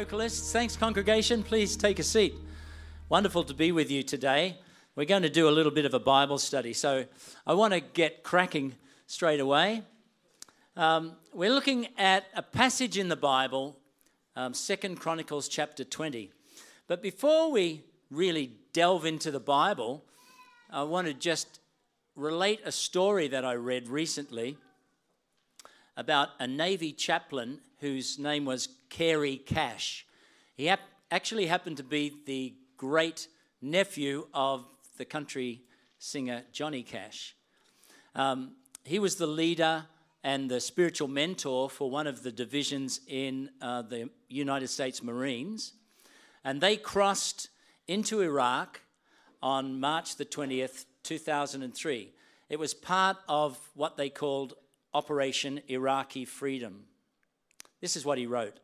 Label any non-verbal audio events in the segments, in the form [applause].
vocalists. Thanks, congregation. Please take a seat. Wonderful to be with you today. We're going to do a little bit of a Bible study. So I want to get cracking straight away. Um, we're looking at a passage in the Bible, um, Second Chronicles chapter 20. But before we really delve into the Bible, I want to just relate a story that I read recently about a Navy chaplain whose name was Carey Cash. He actually happened to be the great nephew of the country singer Johnny Cash. Um, he was the leader and the spiritual mentor for one of the divisions in uh, the United States Marines. And they crossed into Iraq on March the 20th, 2003. It was part of what they called Operation Iraqi Freedom. This is what he wrote.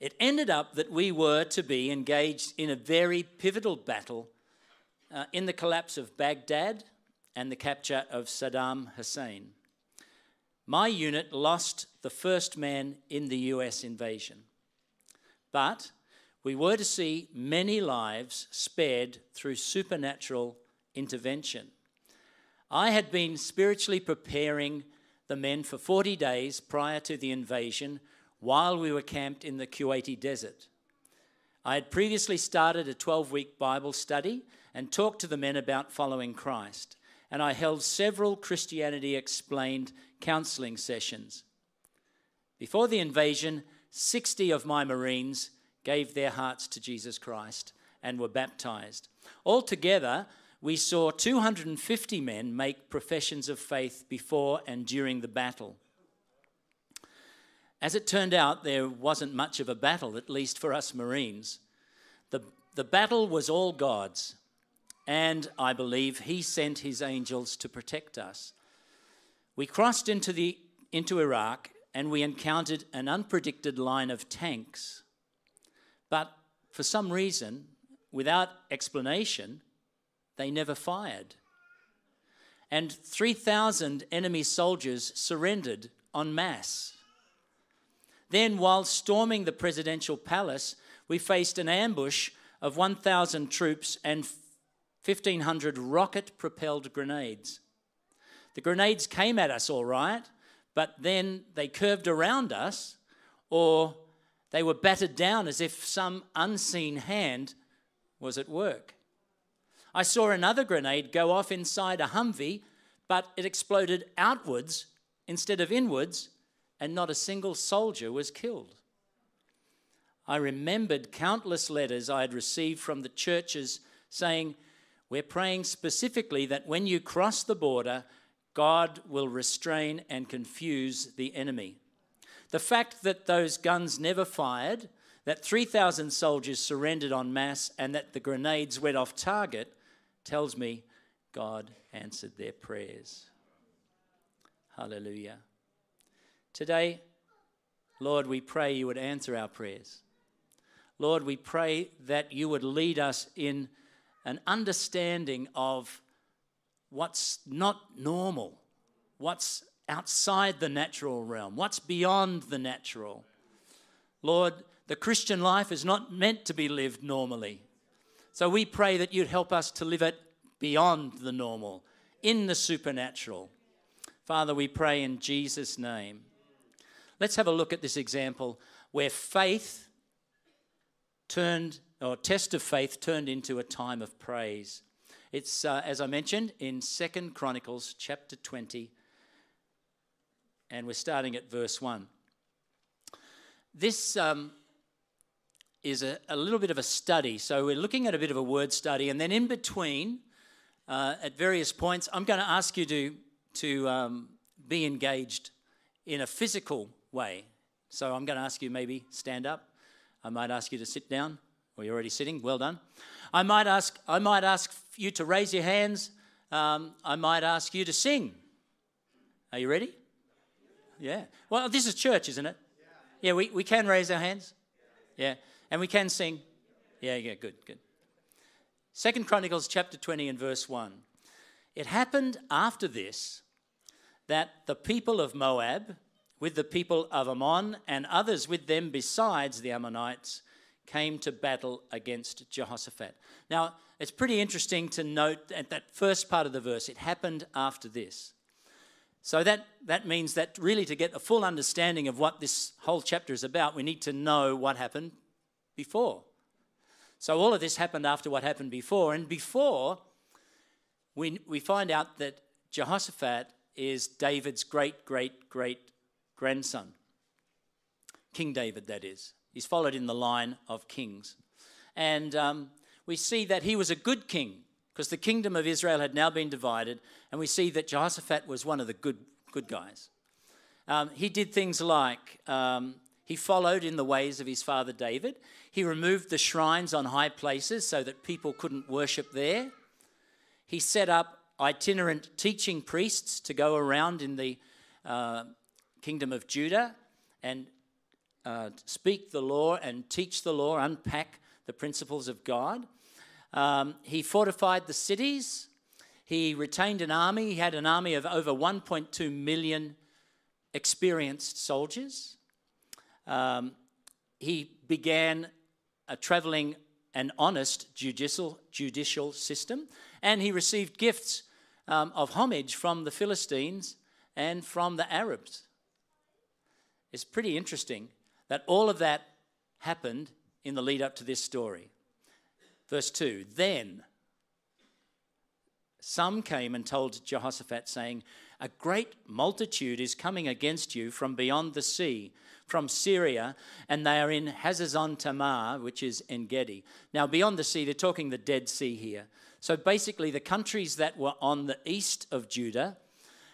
It ended up that we were to be engaged in a very pivotal battle uh, in the collapse of Baghdad and the capture of Saddam Hussein. My unit lost the first man in the US invasion. But we were to see many lives spared through supernatural intervention. I had been spiritually preparing the men for 40 days prior to the invasion while we were camped in the Kuwaiti desert. I had previously started a 12 week Bible study and talked to the men about following Christ, and I held several Christianity Explained counseling sessions. Before the invasion, 60 of my Marines gave their hearts to Jesus Christ and were baptized. Altogether, we saw 250 men make professions of faith before and during the battle. As it turned out, there wasn't much of a battle, at least for us Marines. The, the battle was all God's, and I believe He sent His angels to protect us. We crossed into, the, into Iraq and we encountered an unpredicted line of tanks. But for some reason, without explanation, they never fired. And 3,000 enemy soldiers surrendered en masse. Then, while storming the presidential palace, we faced an ambush of 1,000 troops and 1,500 rocket propelled grenades. The grenades came at us all right, but then they curved around us or they were battered down as if some unseen hand was at work. I saw another grenade go off inside a Humvee, but it exploded outwards instead of inwards, and not a single soldier was killed. I remembered countless letters I had received from the churches saying, We're praying specifically that when you cross the border, God will restrain and confuse the enemy. The fact that those guns never fired, that 3,000 soldiers surrendered en masse, and that the grenades went off target tells me God answered their prayers. Hallelujah. Today, Lord, we pray you would answer our prayers. Lord, we pray that you would lead us in an understanding of what's not normal, what's outside the natural realm, what's beyond the natural. Lord, the Christian life is not meant to be lived normally. So we pray that you'd help us to live it beyond the normal, in the supernatural. Father, we pray in Jesus' name. Let's have a look at this example where faith turned, or test of faith turned into a time of praise. It's, uh, as I mentioned, in Second Chronicles chapter 20, and we're starting at verse 1. This um, is a, a, little bit of a study. So we're looking at a bit of a word study, and then in between, uh, at various points, I'm going to ask you to, to um, be engaged in a physical way. So I'm going to ask you maybe stand up. I might ask you to sit down. Well, you're already sitting. Well done. I might ask, I might ask you to raise your hands. Um, I might ask you to sing. Are you ready? Yeah. Well, this is church, isn't it? Yeah, we, we can raise our hands. Yeah. And we can sing. Yeah, yeah, good, good. Second Chronicles chapter 20 and verse 1. It happened after this that the people of Moab with the people of Ammon and others with them besides the Ammonites came to battle against Jehoshaphat. Now, it's pretty interesting to note at that first part of the verse, it happened after this. So that, that means that really to get a full understanding of what this whole chapter is about, we need to know what happened before. So all of this happened after what happened before. And before, we, we find out that Jehoshaphat is David's great, great, great grandson. King David, that is. He's followed in the line of kings. And um, we see that he was a good king because the kingdom of Israel had now been divided, and we see that Jehoshaphat was one of the good, good guys. Um, he did things like um, he followed in the ways of his father David. He removed the shrines on high places so that people couldn't worship there. He set up itinerant teaching priests to go around in the uh, kingdom of Judah and uh, speak the law and teach the law, unpack the principles of God. Um, he fortified the cities. He retained an army. He had an army of over 1.2 million experienced soldiers. Um, he began a traveling and honest judicial, judicial system, and he received gifts um, of homage from the Philistines and from the Arabs. It's pretty interesting that all of that happened in the lead up to this story. Verse 2 Then some came and told Jehoshaphat, saying, A great multitude is coming against you from beyond the sea, from Syria, and they are in Hazazon Tamar, which is En Gedi. Now, beyond the sea, they're talking the Dead Sea here. So basically, the countries that were on the east of Judah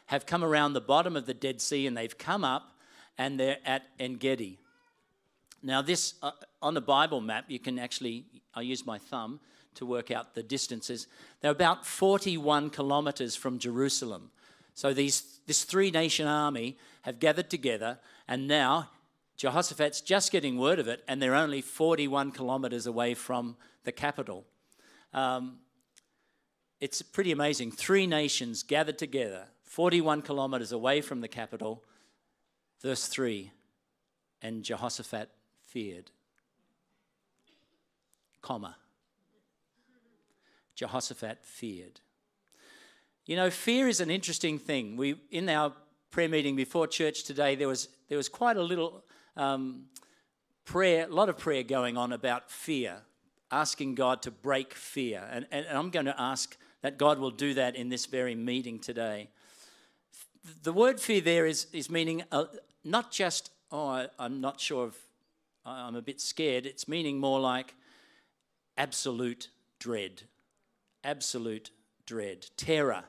have come around the bottom of the Dead Sea and they've come up and they're at En Gedi. Now, this uh, on a Bible map, you can actually, I use my thumb to work out the distances. They're about 41 kilometers from Jerusalem. So these, this three nation army have gathered together, and now Jehoshaphat's just getting word of it, and they're only 41 kilometers away from the capital. Um, it's pretty amazing. Three nations gathered together, 41 kilometers away from the capital. Verse 3 And Jehoshaphat feared. Comma. Jehoshaphat feared. You know, fear is an interesting thing. We in our prayer meeting before church today, there was there was quite a little um, prayer, a lot of prayer going on about fear, asking God to break fear, and, and I'm going to ask that God will do that in this very meeting today. The word fear there is is meaning uh, not just oh I, I'm not sure if I'm a bit scared. It's meaning more like absolute dread. Absolute dread. Terror.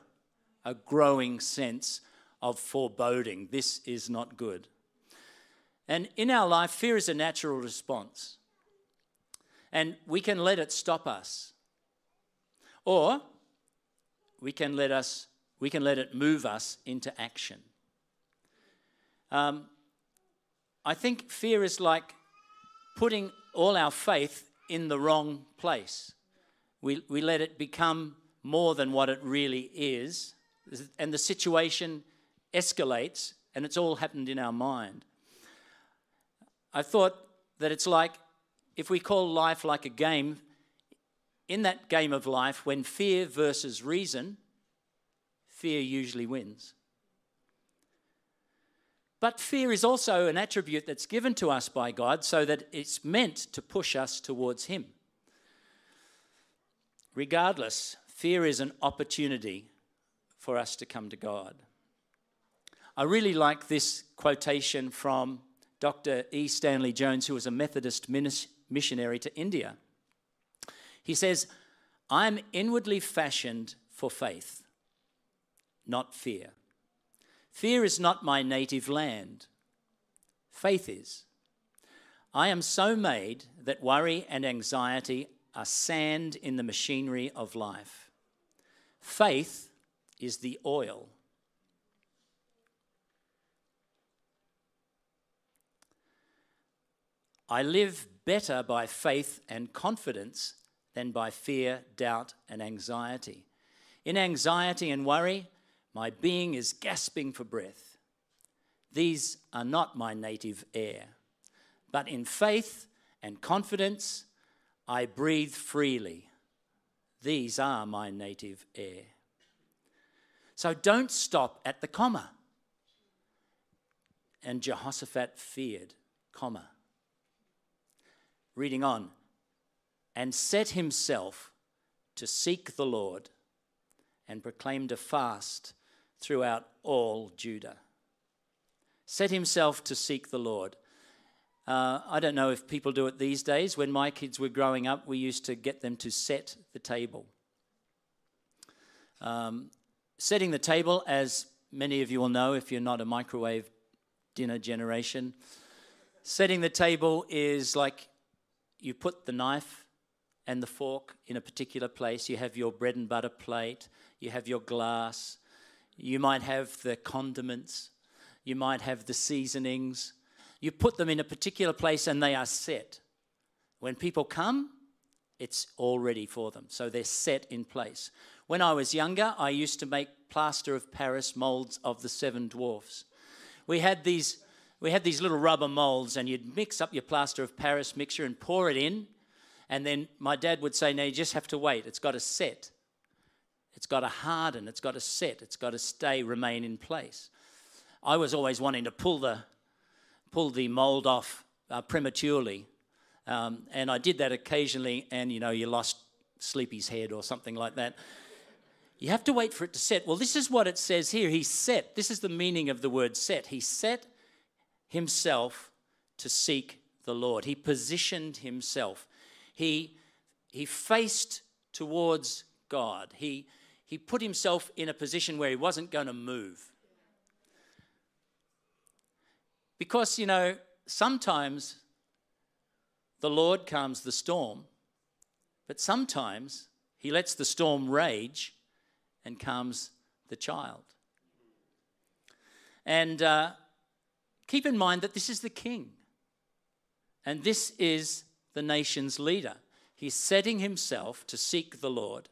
A growing sense of foreboding. This is not good. And in our life, fear is a natural response. And we can let it stop us. Or we can let us we can let it move us into action. Um, I think fear is like putting all our faith in the wrong place. We, we let it become more than what it really is, and the situation escalates, and it's all happened in our mind. I thought that it's like if we call life like a game, in that game of life, when fear versus reason, fear usually wins. But fear is also an attribute that's given to us by God so that it's meant to push us towards Him. Regardless, fear is an opportunity for us to come to God. I really like this quotation from Dr. E. Stanley Jones, who was a Methodist missionary to India. He says, I'm inwardly fashioned for faith, not fear. Fear is not my native land. Faith is. I am so made that worry and anxiety are sand in the machinery of life. Faith is the oil. I live better by faith and confidence than by fear, doubt, and anxiety. In anxiety and worry, my being is gasping for breath. These are not my native air. But in faith and confidence, I breathe freely. These are my native air. So don't stop at the comma. And Jehoshaphat feared, comma. Reading on, and set himself to seek the Lord and proclaimed a fast throughout all Judah. Set himself to seek the Lord. Uh, I don't know if people do it these days. When my kids were growing up, we used to get them to set the table. Um, setting the table, as many of you will know if you're not a microwave dinner generation, setting the table is like you put the knife and the fork in a particular place, you have your bread and butter plate, you have your glass, you might have the condiments, you might have the seasonings. You put them in a particular place and they are set. When people come, it's all ready for them. So they're set in place. When I was younger, I used to make plaster of Paris molds of the seven dwarfs. We had these we had these little rubber molds and you'd mix up your plaster of Paris mixture and pour it in and then my dad would say, "No, you just have to wait. It's got to set. It's got to harden. It's got to set. It's got to stay, remain in place." I was always wanting to pull the pull the mold off uh, prematurely. Um, and I did that occasionally, and you know, you lost Sleepy's head or something like that. You have to wait for it to set. Well, this is what it says here. He set. This is the meaning of the word set. He set himself to seek the Lord. He positioned himself. He, he faced towards God. He, he put himself in a position where he wasn't going to move. Because, you know, sometimes the Lord calms the storm, but sometimes he lets the storm rage and comes the child. And uh, keep in mind that this is the king, and this is the nation's leader. He's setting himself to seek the Lord.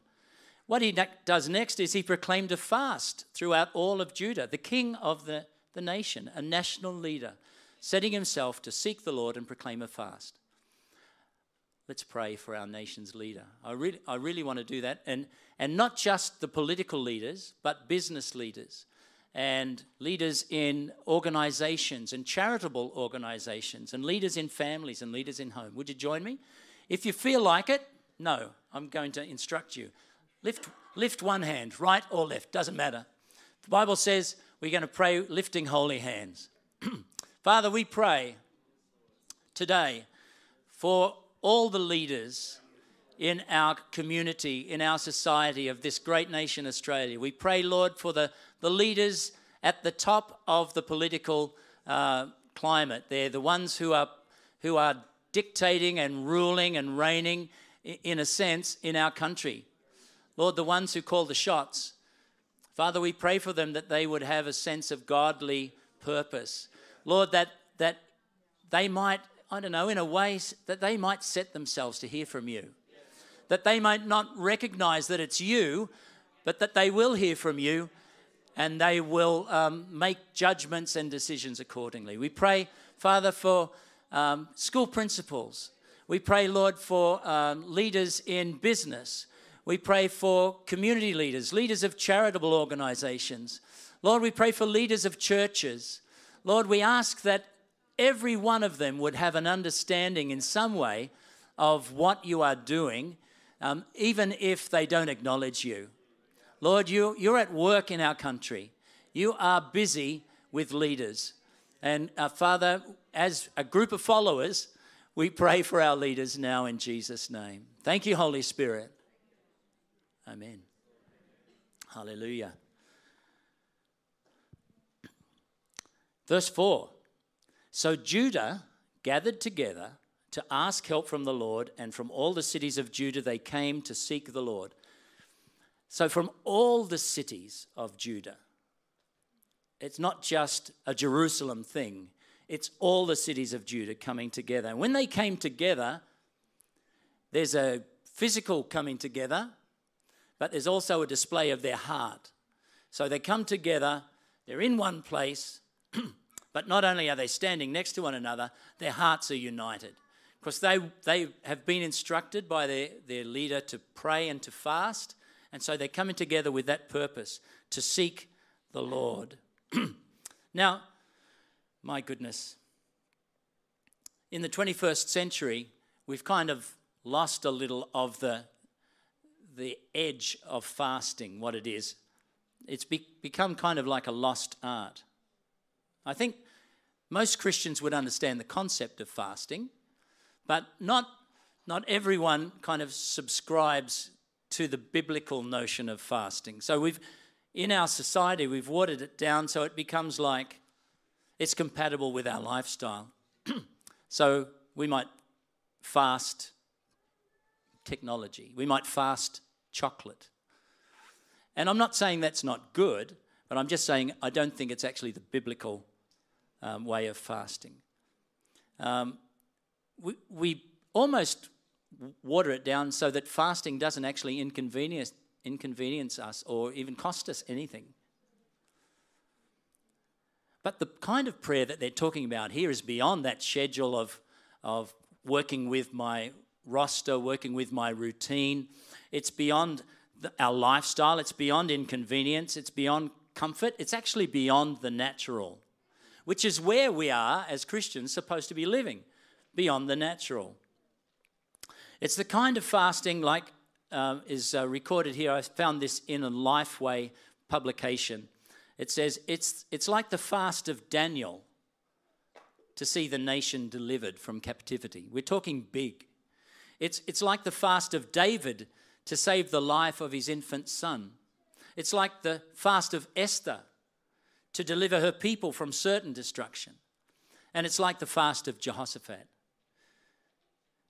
What he does next is he proclaimed a fast throughout all of Judah, the king of the the nation, a national leader, setting himself to seek the Lord and proclaim a fast. Let's pray for our nation's leader. I really, I really want to do that. And, and not just the political leaders, but business leaders and leaders in organizations and charitable organizations and leaders in families and leaders in home. Would you join me? If you feel like it, no, I'm going to instruct you. Lift, lift one hand, right or left, doesn't matter. The Bible says we're going to pray lifting holy hands. [clears throat] Father, we pray today for all the leaders in our community, in our society of this great nation, Australia. We pray, Lord, for the, the leaders at the top of the political uh, climate. They're the ones who are, who are dictating and ruling and reigning, in a sense, in our country. Lord, the ones who call the shots. Father, we pray for them that they would have a sense of godly purpose. Lord, that, that they might, I don't know, in a way, that they might set themselves to hear from you. That they might not recognize that it's you, but that they will hear from you and they will um, make judgments and decisions accordingly. We pray, Father, for um, school principals. We pray, Lord, for um, leaders in business. We pray for community leaders, leaders of charitable organizations. Lord, we pray for leaders of churches. Lord, we ask that every one of them would have an understanding in some way of what you are doing, um, even if they don't acknowledge you. Lord, you, you're at work in our country. You are busy with leaders. And uh, Father, as a group of followers, we pray for our leaders now in Jesus' name. Thank you, Holy Spirit. Amen. Hallelujah. Verse 4 So Judah gathered together to ask help from the Lord, and from all the cities of Judah they came to seek the Lord. So, from all the cities of Judah, it's not just a Jerusalem thing, it's all the cities of Judah coming together. And when they came together, there's a physical coming together, but there's also a display of their heart. So they come together, they're in one place, [clears throat] But not only are they standing next to one another, their hearts are united. Because they, they have been instructed by their, their leader to pray and to fast. And so they're coming together with that purpose to seek the Lord. [clears throat] now, my goodness, in the 21st century, we've kind of lost a little of the, the edge of fasting, what it is. It's be- become kind of like a lost art. I think most Christians would understand the concept of fasting, but not, not everyone kind of subscribes to the biblical notion of fasting. So we've in our society we've watered it down so it becomes like it's compatible with our lifestyle. [clears throat] so we might fast technology. We might fast chocolate. And I'm not saying that's not good, but I'm just saying I don't think it's actually the biblical um, way of fasting. Um, we, we almost water it down so that fasting doesn't actually inconvenience, inconvenience us or even cost us anything. But the kind of prayer that they're talking about here is beyond that schedule of, of working with my roster, working with my routine. It's beyond the, our lifestyle, it's beyond inconvenience, it's beyond comfort, it's actually beyond the natural which is where we are as Christians supposed to be living, beyond the natural. It's the kind of fasting like uh, is uh, recorded here. I found this in a Lifeway publication. It says it's, it's like the fast of Daniel to see the nation delivered from captivity. We're talking big. It's, it's like the fast of David to save the life of his infant son. It's like the fast of Esther to deliver her people from certain destruction. And it's like the fast of Jehoshaphat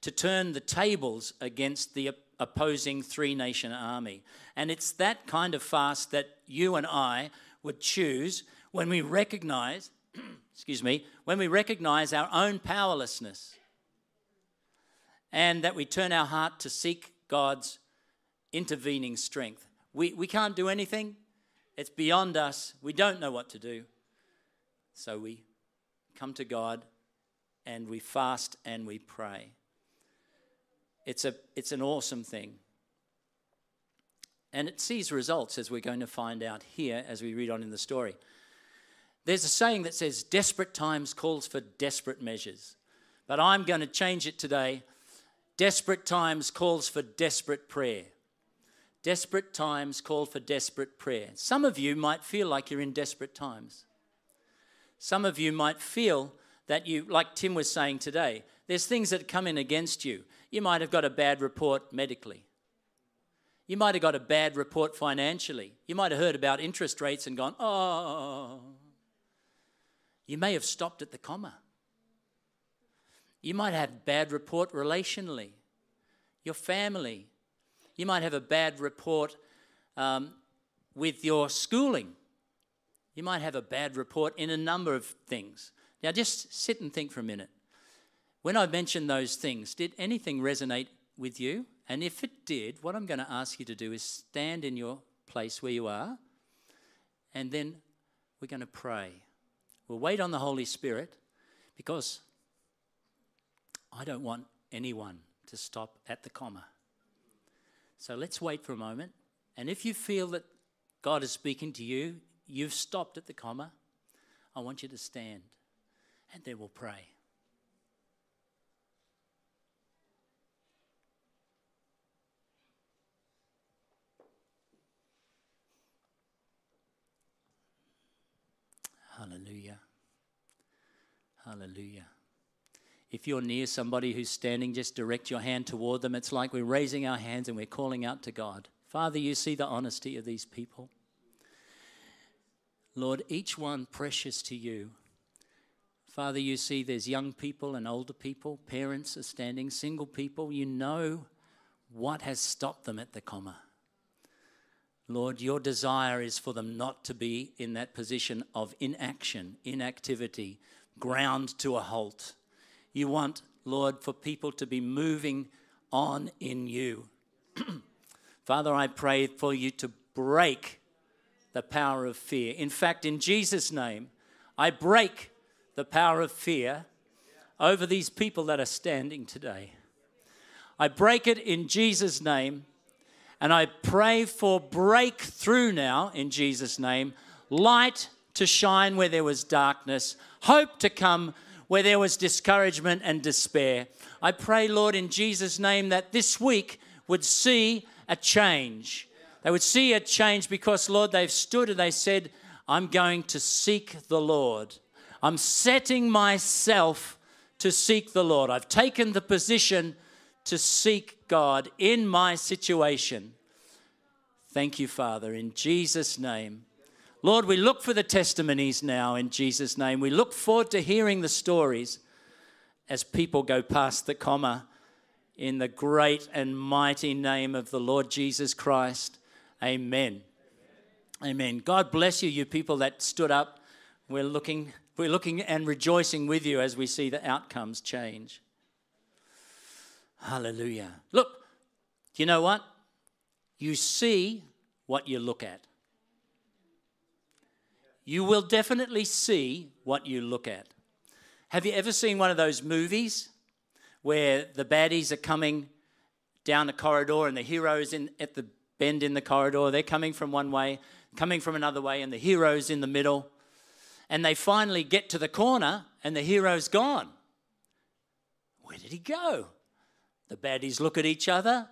to turn the tables against the opposing three nation army. And it's that kind of fast that you and I would choose when we recognize, [clears throat] excuse me, when we recognize our own powerlessness and that we turn our heart to seek God's intervening strength. We, we can't do anything, it's beyond us. We don't know what to do. So we come to God and we fast and we pray. It's, a, it's an awesome thing. And it sees results, as we're going to find out here as we read on in the story. There's a saying that says, desperate times calls for desperate measures. But I'm going to change it today. Desperate times calls for desperate prayer. Desperate times call for desperate prayer. Some of you might feel like you're in desperate times. Some of you might feel that you, like Tim was saying today, there's things that come in against you. You might have got a bad report medically. You might have got a bad report financially. You might have heard about interest rates and gone, oh. You may have stopped at the comma. You might have bad report relationally. Your family, you might have a bad report um, with your schooling. You might have a bad report in a number of things. Now, just sit and think for a minute. When I mentioned those things, did anything resonate with you? And if it did, what I'm going to ask you to do is stand in your place where you are, and then we're going to pray. We'll wait on the Holy Spirit because I don't want anyone to stop at the comma. So let's wait for a moment. And if you feel that God is speaking to you, you've stopped at the comma, I want you to stand and then we'll pray. Hallelujah. Hallelujah. If you're near somebody who's standing, just direct your hand toward them. It's like we're raising our hands and we're calling out to God. Father, you see the honesty of these people. Lord, each one precious to you. Father, you see there's young people and older people, parents are standing, single people. You know what has stopped them at the comma. Lord, your desire is for them not to be in that position of inaction, inactivity, ground to a halt. You want, Lord, for people to be moving on in you. [clears throat] Father, I pray for you to break the power of fear. In fact, in Jesus' name, I break the power of fear over these people that are standing today. I break it in Jesus' name, and I pray for breakthrough now in Jesus' name, light to shine where there was darkness, hope to come where there was discouragement and despair. I pray, Lord, in Jesus' name, that this week would see a change. They would see a change because, Lord, they've stood and they said, I'm going to seek the Lord. I'm setting myself to seek the Lord. I've taken the position to seek God in my situation. Thank you, Father, in Jesus' name. Lord, we look for the testimonies now in Jesus' name. We look forward to hearing the stories as people go past the comma in the great and mighty name of the Lord Jesus Christ. Amen. Amen. God bless you, you people that stood up. We're looking, we're looking and rejoicing with you as we see the outcomes change. Hallelujah. Look, you know what? You see what you look at. You will definitely see what you look at. Have you ever seen one of those movies where the baddies are coming down the corridor and the heroes in at the bend in the corridor? They're coming from one way, coming from another way, and the hero's in the middle. And they finally get to the corner and the hero's gone. Where did he go? The baddies look at each other,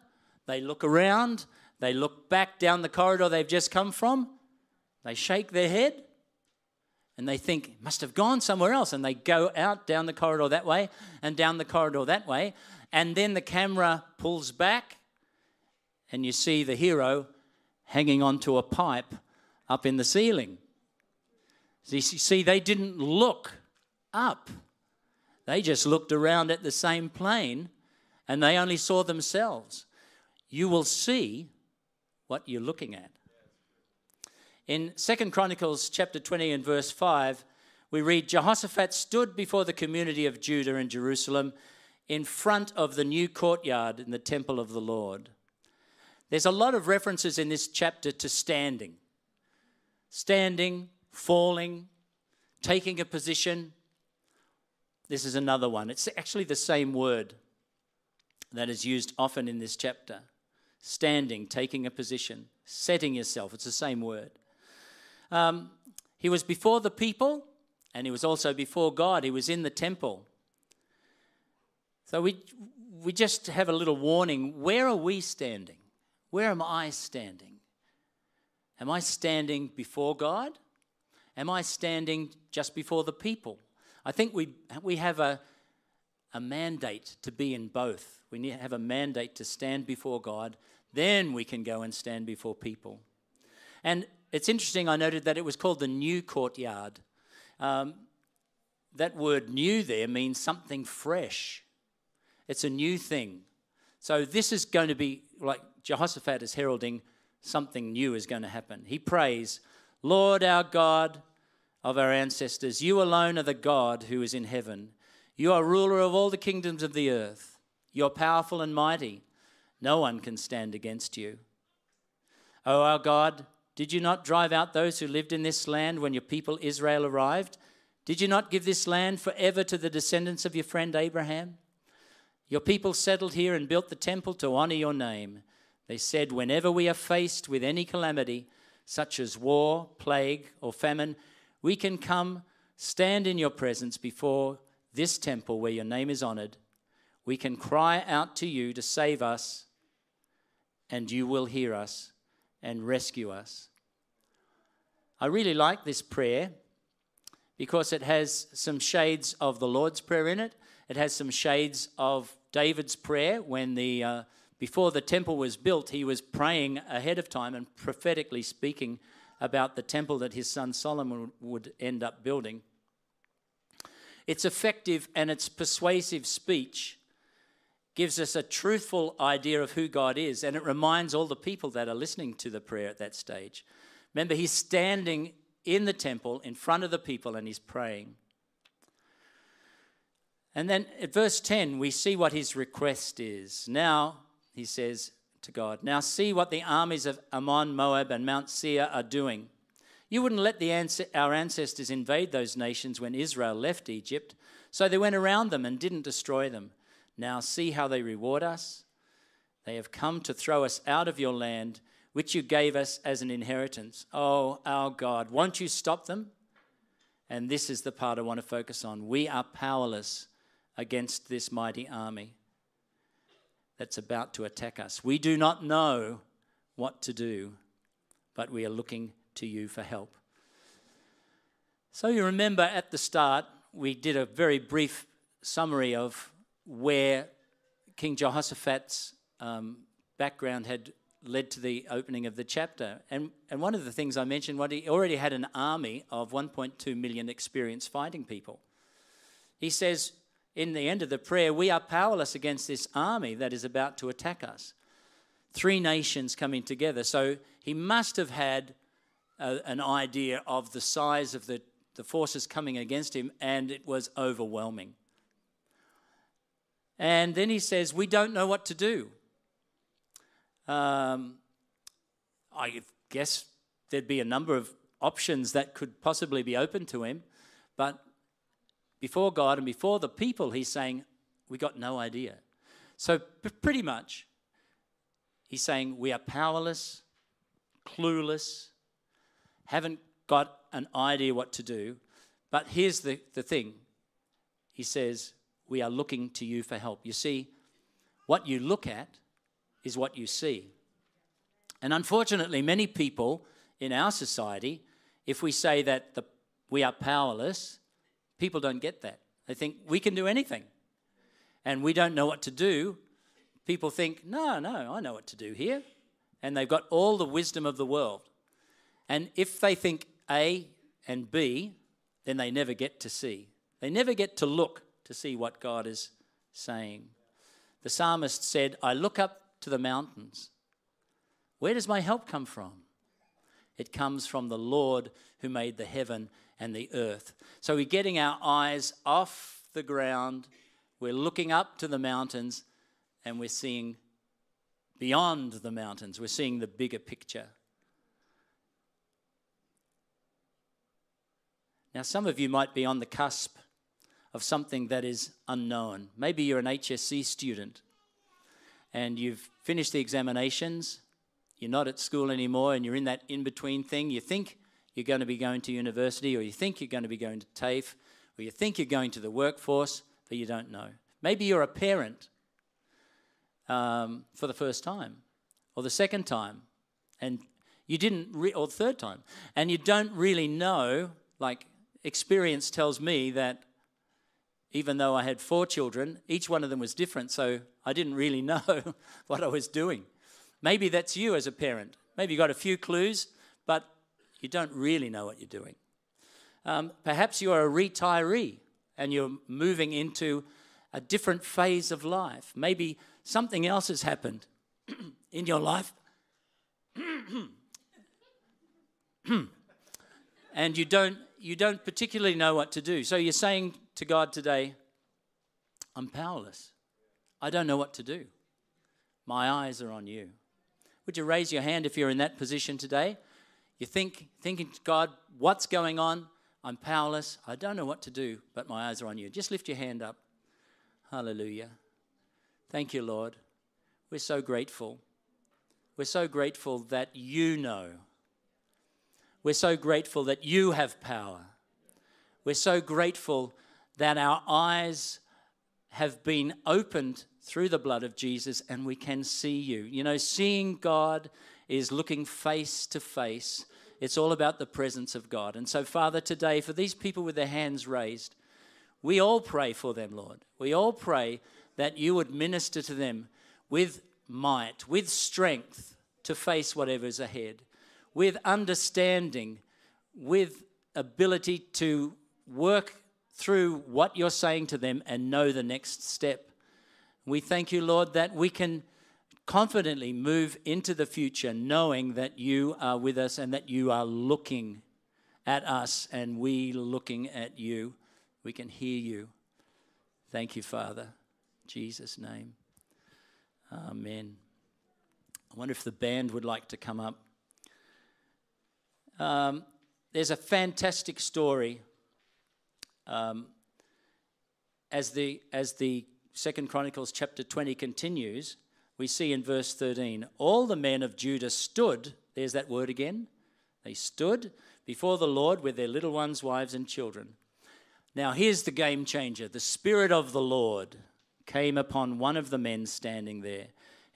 they look around, they look back down the corridor they've just come from, they shake their head, and they think must have gone somewhere else and they go out down the corridor that way and down the corridor that way and then the camera pulls back and you see the hero hanging onto a pipe up in the ceiling. You see they didn't look up. They just looked around at the same plane and they only saw themselves. You will see what you're looking at in Second Chronicles chapter 20 and verse 5, we read Jehoshaphat stood before the community of Judah and Jerusalem in front of the new courtyard in the temple of the Lord. There's a lot of references in this chapter to standing. Standing, falling, taking a position. This is another one. It's actually the same word that is used often in this chapter. Standing, taking a position, setting yourself. It's the same word. Um, he was before the people and he was also before God. He was in the temple. So we, we just have a little warning. Where are we standing? Where am I standing? Am I standing before God? Am I standing just before the people? I think we, we have a, a mandate to be in both. We need to have a mandate to stand before God, then we can go and stand before people. And it's interesting, I noted that it was called the new courtyard. Um, that word new there means something fresh, it's a new thing. So this is going to be like Jehoshaphat is heralding something new is going to happen. He prays, Lord our God of our ancestors, you alone are the God who is in heaven. You are ruler of all the kingdoms of the earth. You're powerful and mighty. No one can stand against you. O our God, did you not drive out those who lived in this land when your people Israel arrived? Did you not give this land forever to the descendants of your friend Abraham? Your people settled here and built the temple to honor your name. They said, Whenever we are faced with any calamity, such as war, plague, or famine, we can come stand in your presence before this temple where your name is honored. We can cry out to you to save us, and you will hear us and rescue us. I really like this prayer because it has some shades of the Lord's Prayer in it. It has some shades of David's prayer when the uh, before the temple was built, he was praying ahead of time and prophetically speaking about the temple that his son Solomon would end up building. It's effective and its persuasive speech gives us a truthful idea of who God is, and it reminds all the people that are listening to the prayer at that stage Remember, he's standing in the temple in front of the people and he's praying. And then at verse 10, we see what his request is. Now, he says to God, Now see what the armies of Ammon, Moab, and Mount Seir are doing. You wouldn't let ans- our ancestors invade those nations when Israel left Egypt, so they went around them and didn't destroy them. Now see how they reward us. They have come to throw us out of your land, which you gave us as an inheritance. Oh, our God, won't you stop them? And this is the part I want to focus on. We are powerless against this mighty army that's about to attack us. We do not know what to do, but we are looking to you for help. So, you remember at the start, we did a very brief summary of where King Jehoshaphat's um, background had led to the opening of the chapter. And, and one of the things I mentioned, what he already had an army of 1.2 million experienced fighting people. He says in the end of the prayer, We are powerless against this army that is about to attack us. Three nations coming together. So he must have had a, an idea of the size of the, the forces coming against him, and it was overwhelming. And then he says, We don't know what to do. Um, I guess there'd be a number of options that could possibly be open to him, but before God and before the people, he's saying, We got no idea. So, pretty much, he's saying, We are powerless, clueless, haven't got an idea what to do. But here's the, the thing He says, We are looking to you for help. You see, what you look at is what you see. And unfortunately, many people in our society, if we say that the, we are powerless, people don't get that. They think we can do anything. And we don't know what to do. People think, no, no, I know what to do here. And they've got all the wisdom of the world. And if they think A and B, then they never get to see. They never get to look to see what God is saying. The psalmist said, I look up to the mountains. Where does my help come from? It comes from the Lord who made the heaven and the earth. So we're getting our eyes off the ground, we're looking up to the mountains, and we're seeing beyond the mountains. We're seeing the bigger picture. Now, some of you might be on the cusp of something that is unknown. Maybe you're an HSC student and you've finished the examinations, you're not at school anymore, and you're in that in between thing. You think you're going to be going to university, or you think you're going to be going to TAFE, or you think you're going to the workforce, but you don't know. Maybe you're a parent um, for the first time, or the second time, and you didn't, re- or the third time, and you don't really know, like, experience tells me that even though I had four children, each one of them was different, so I didn't really [laughs] know what I was doing. Maybe that's you as a parent. Maybe you got a few clues, but you don't really know what you're doing. Um, perhaps you are a retiree and you're moving into a different phase of life. Maybe something else has happened [clears throat] in your life. [clears throat] and you don't you don't particularly know what to do. So you're saying to God today, I'm powerless. I don't know what to do. My eyes are on you. Would you raise your hand if you're in that position today? You think, thinking, God, what's going on? I'm powerless. I don't know what to do, but my eyes are on you. Just lift your hand up. Hallelujah. Thank you, Lord. We're so grateful. We're so grateful that you know we're so grateful that you have power. We're so grateful that our eyes have been opened through the blood of Jesus and we can see you. You know, seeing God is looking face to face. It's all about the presence of God. And so, Father, today, for these people with their hands raised, we all pray for them, Lord. We all pray that you would minister to them with might, with strength to face whatever's ahead with understanding, with ability to work through what you're saying to them and know the next step. We thank you, Lord, that we can confidently move into the future knowing that you are with us and that you are looking at us and we looking at you. We can hear you. Thank you, Father. In Jesus' name. Amen. I wonder if the band would like to come up. Um, there's a fantastic story um, as the as the Second Chronicles chapter 20 continues. We see in verse 13, all the men of Judah stood. There's that word again. They stood before the Lord with their little ones, wives, and children. Now, here's the game changer. The Spirit of the Lord came upon one of the men standing there,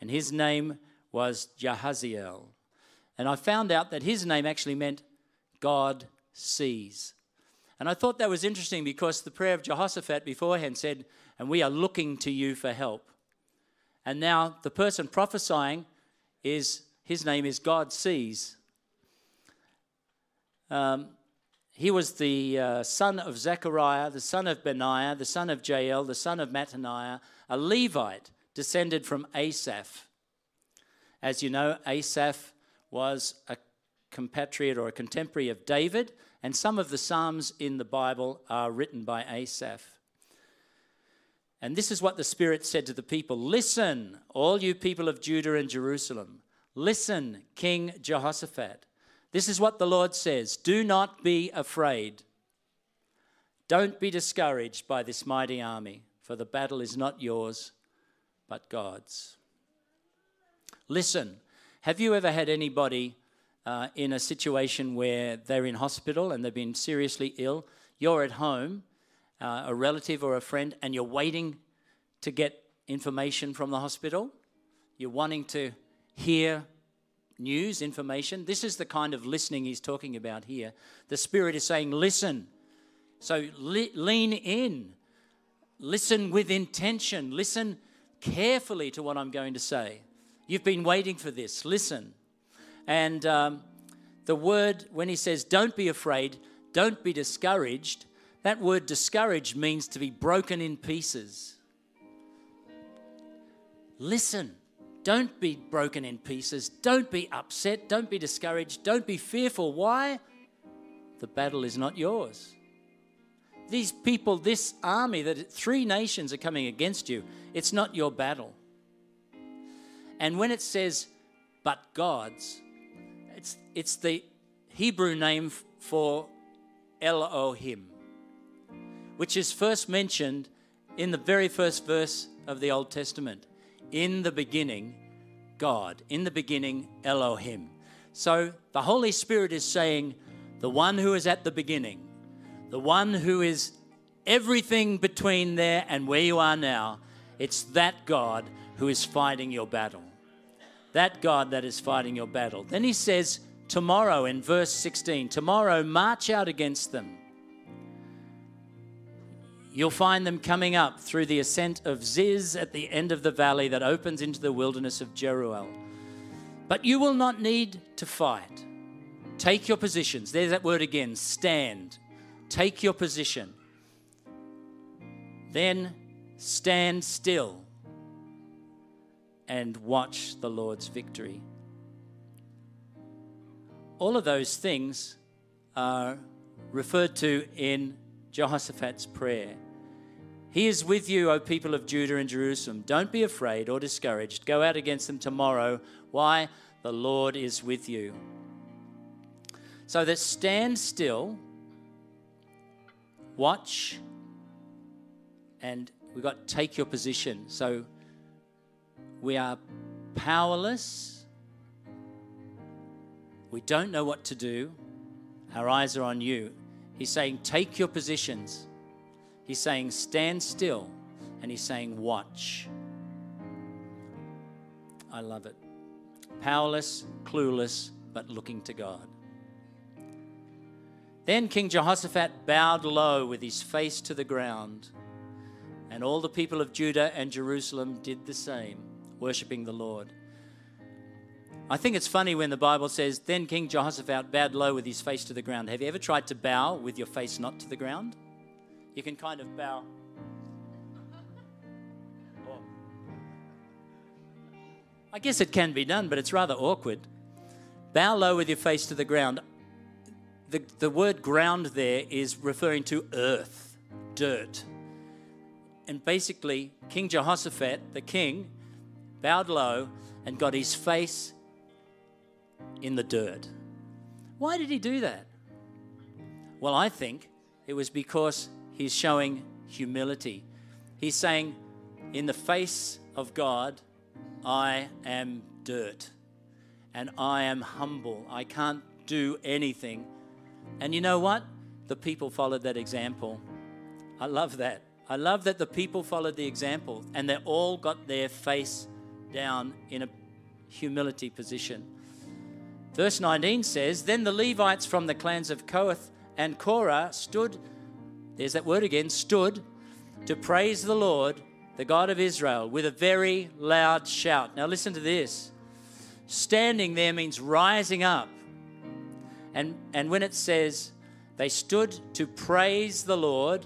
and his name was Jahaziel. And I found out that his name actually meant God sees. And I thought that was interesting because the prayer of Jehoshaphat beforehand said, And we are looking to you for help. And now the person prophesying is, his name is God sees. Um, he was the uh, son of Zechariah, the son of Benaiah, the son of Jael, the son of Mattaniah, a Levite descended from Asaph. As you know, Asaph was a compatriot or a contemporary of David, and some of the Psalms in the Bible are written by Asaph. And this is what the Spirit said to the people Listen, all you people of Judah and Jerusalem. Listen, King Jehoshaphat. This is what the Lord says Do not be afraid. Don't be discouraged by this mighty army, for the battle is not yours, but God's. Listen, have you ever had anybody uh, in a situation where they're in hospital and they've been seriously ill? You're at home, uh, a relative or a friend, and you're waiting to get information from the hospital. You're wanting to hear news, information. This is the kind of listening he's talking about here. The Spirit is saying, Listen. So le- lean in, listen with intention, listen carefully to what I'm going to say. You've been waiting for this. Listen. And um, the word, when he says, don't be afraid, don't be discouraged, that word discouraged means to be broken in pieces. Listen. Don't be broken in pieces. Don't be upset. Don't be discouraged. Don't be fearful. Why? The battle is not yours. These people, this army, that three nations are coming against you, it's not your battle. And when it says, but God's, it's, it's the Hebrew name for Elohim, which is first mentioned in the very first verse of the Old Testament. In the beginning, God. In the beginning, Elohim. So the Holy Spirit is saying, the one who is at the beginning, the one who is everything between there and where you are now, it's that God who is fighting your battle that God that is fighting your battle. Then he says, tomorrow in verse 16, tomorrow march out against them. You'll find them coming up through the ascent of Ziz at the end of the valley that opens into the wilderness of Jeruel. But you will not need to fight. Take your positions. There's that word again stand. Take your position. Then stand still and watch the Lord's victory. All of those things are referred to in Jehoshaphat's prayer. He is with you, O people of Judah and Jerusalem. Don't be afraid or discouraged. Go out against them tomorrow. Why? The Lord is with you. So that stand still, watch, and we've got take your position. So we are powerless. We don't know what to do. Our eyes are on you. He's saying, Take your positions. He's saying, Stand still. And he's saying, Watch. I love it. Powerless, clueless, but looking to God. Then King Jehoshaphat bowed low with his face to the ground, and all the people of Judah and Jerusalem did the same worshiping the Lord. I think it's funny when the Bible says, Then King Jehoshaphat bowed low with his face to the ground. Have you ever tried to bow with your face not to the ground? You can kind of bow. Oh. I guess it can be done, but it's rather awkward. Bow low with your face to the ground. The, the word ground there is referring to earth, dirt. And basically, King Jehoshaphat, the king, bowed low, and got his face in the dirt. Why did he do that? Well, I think it was because he's showing humility. He's saying, In the face of God, I am dirt and I am humble. I can't do anything. And you know what? The people followed that example. I love that. I love that the people followed the example and they all got their face down in a humility position. Verse 19 says Then the Levites from the clans of Kohath and Korah stood, there's that word again, stood to praise the Lord, the God of Israel, with a very loud shout. Now listen to this. Standing there means rising up. And, and when it says they stood to praise the Lord,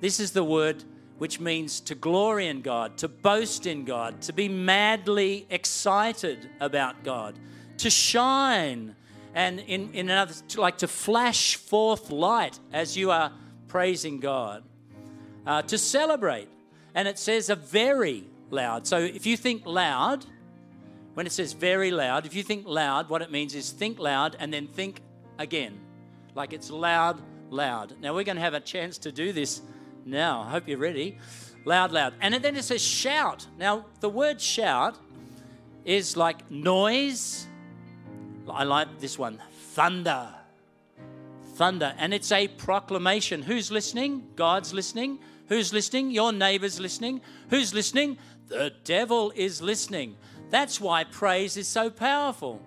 this is the word which means to glory in God, to boast in God, to be madly excited about God, to shine, and in, in another, like to flash forth light as you are praising God, uh, to celebrate. And it says a very loud. So if you think loud, when it says very loud, if you think loud, what it means is think loud and then think again. Like it's loud, loud. Now we're going to have a chance to do this now. I hope you're ready. Loud, loud. And then it says shout. Now, the word shout is like noise. I like this one thunder. Thunder. And it's a proclamation. Who's listening? God's listening. Who's listening? Your neighbor's listening. Who's listening? The devil is listening. That's why praise is so powerful.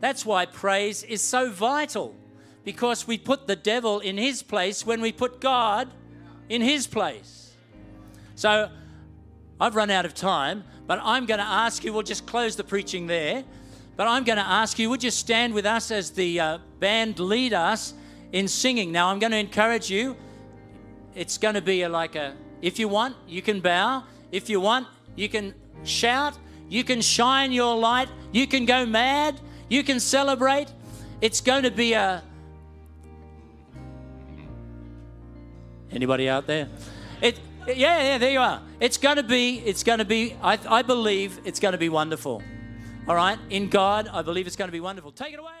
That's why praise is so vital. Because we put the devil in his place when we put God in his place. So I've run out of time, but I'm going to ask you, we'll just close the preaching there. But I'm going to ask you, would you stand with us as the uh, band lead us in singing? Now, I'm going to encourage you. It's going to be a, like a, if you want, you can bow. If you want, you can shout. You can shine your light. You can go mad. You can celebrate. It's going to be a, Anybody out there? It, yeah, yeah, there you are. It's going to be, it's going to be, I, I believe it's going to be wonderful. All right? In God, I believe it's going to be wonderful. Take it away.